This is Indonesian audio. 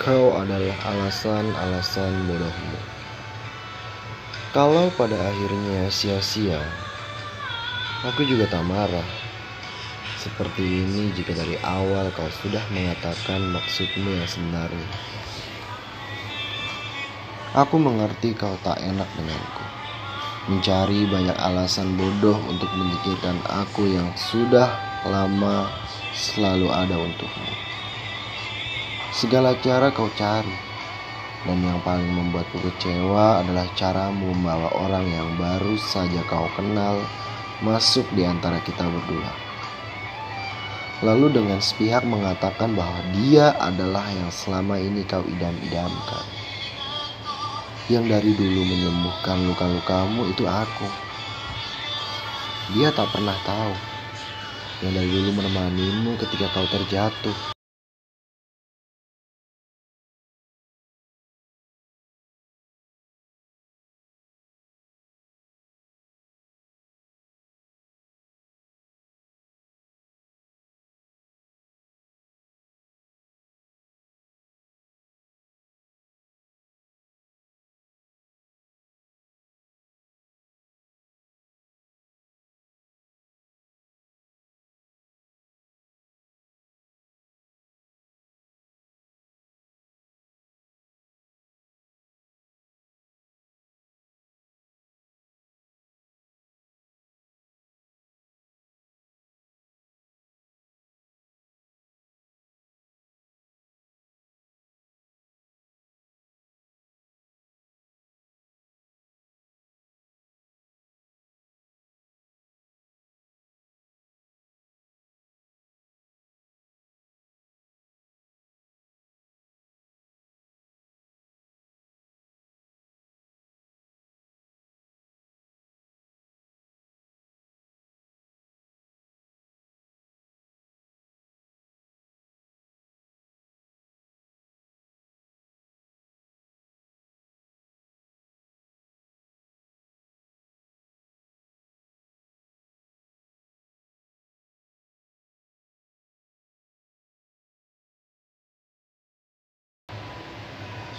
Kau adalah alasan-alasan bodohmu. Kalau pada akhirnya sia-sia, aku juga tak marah. Seperti ini jika dari awal kau sudah mengatakan maksudmu yang sebenarnya. Aku mengerti kau tak enak denganku. Mencari banyak alasan bodoh untuk menyingkirkan aku yang sudah lama selalu ada untukmu. Segala cara kau cari, dan yang paling membuatku kecewa adalah caramu membawa orang yang baru saja kau kenal masuk di antara kita berdua. Lalu dengan sepihak mengatakan bahwa dia adalah yang selama ini kau idam-idamkan. Yang dari dulu menyembuhkan luka-lukamu itu aku. Dia tak pernah tahu yang dari dulu menemanimu ketika kau terjatuh.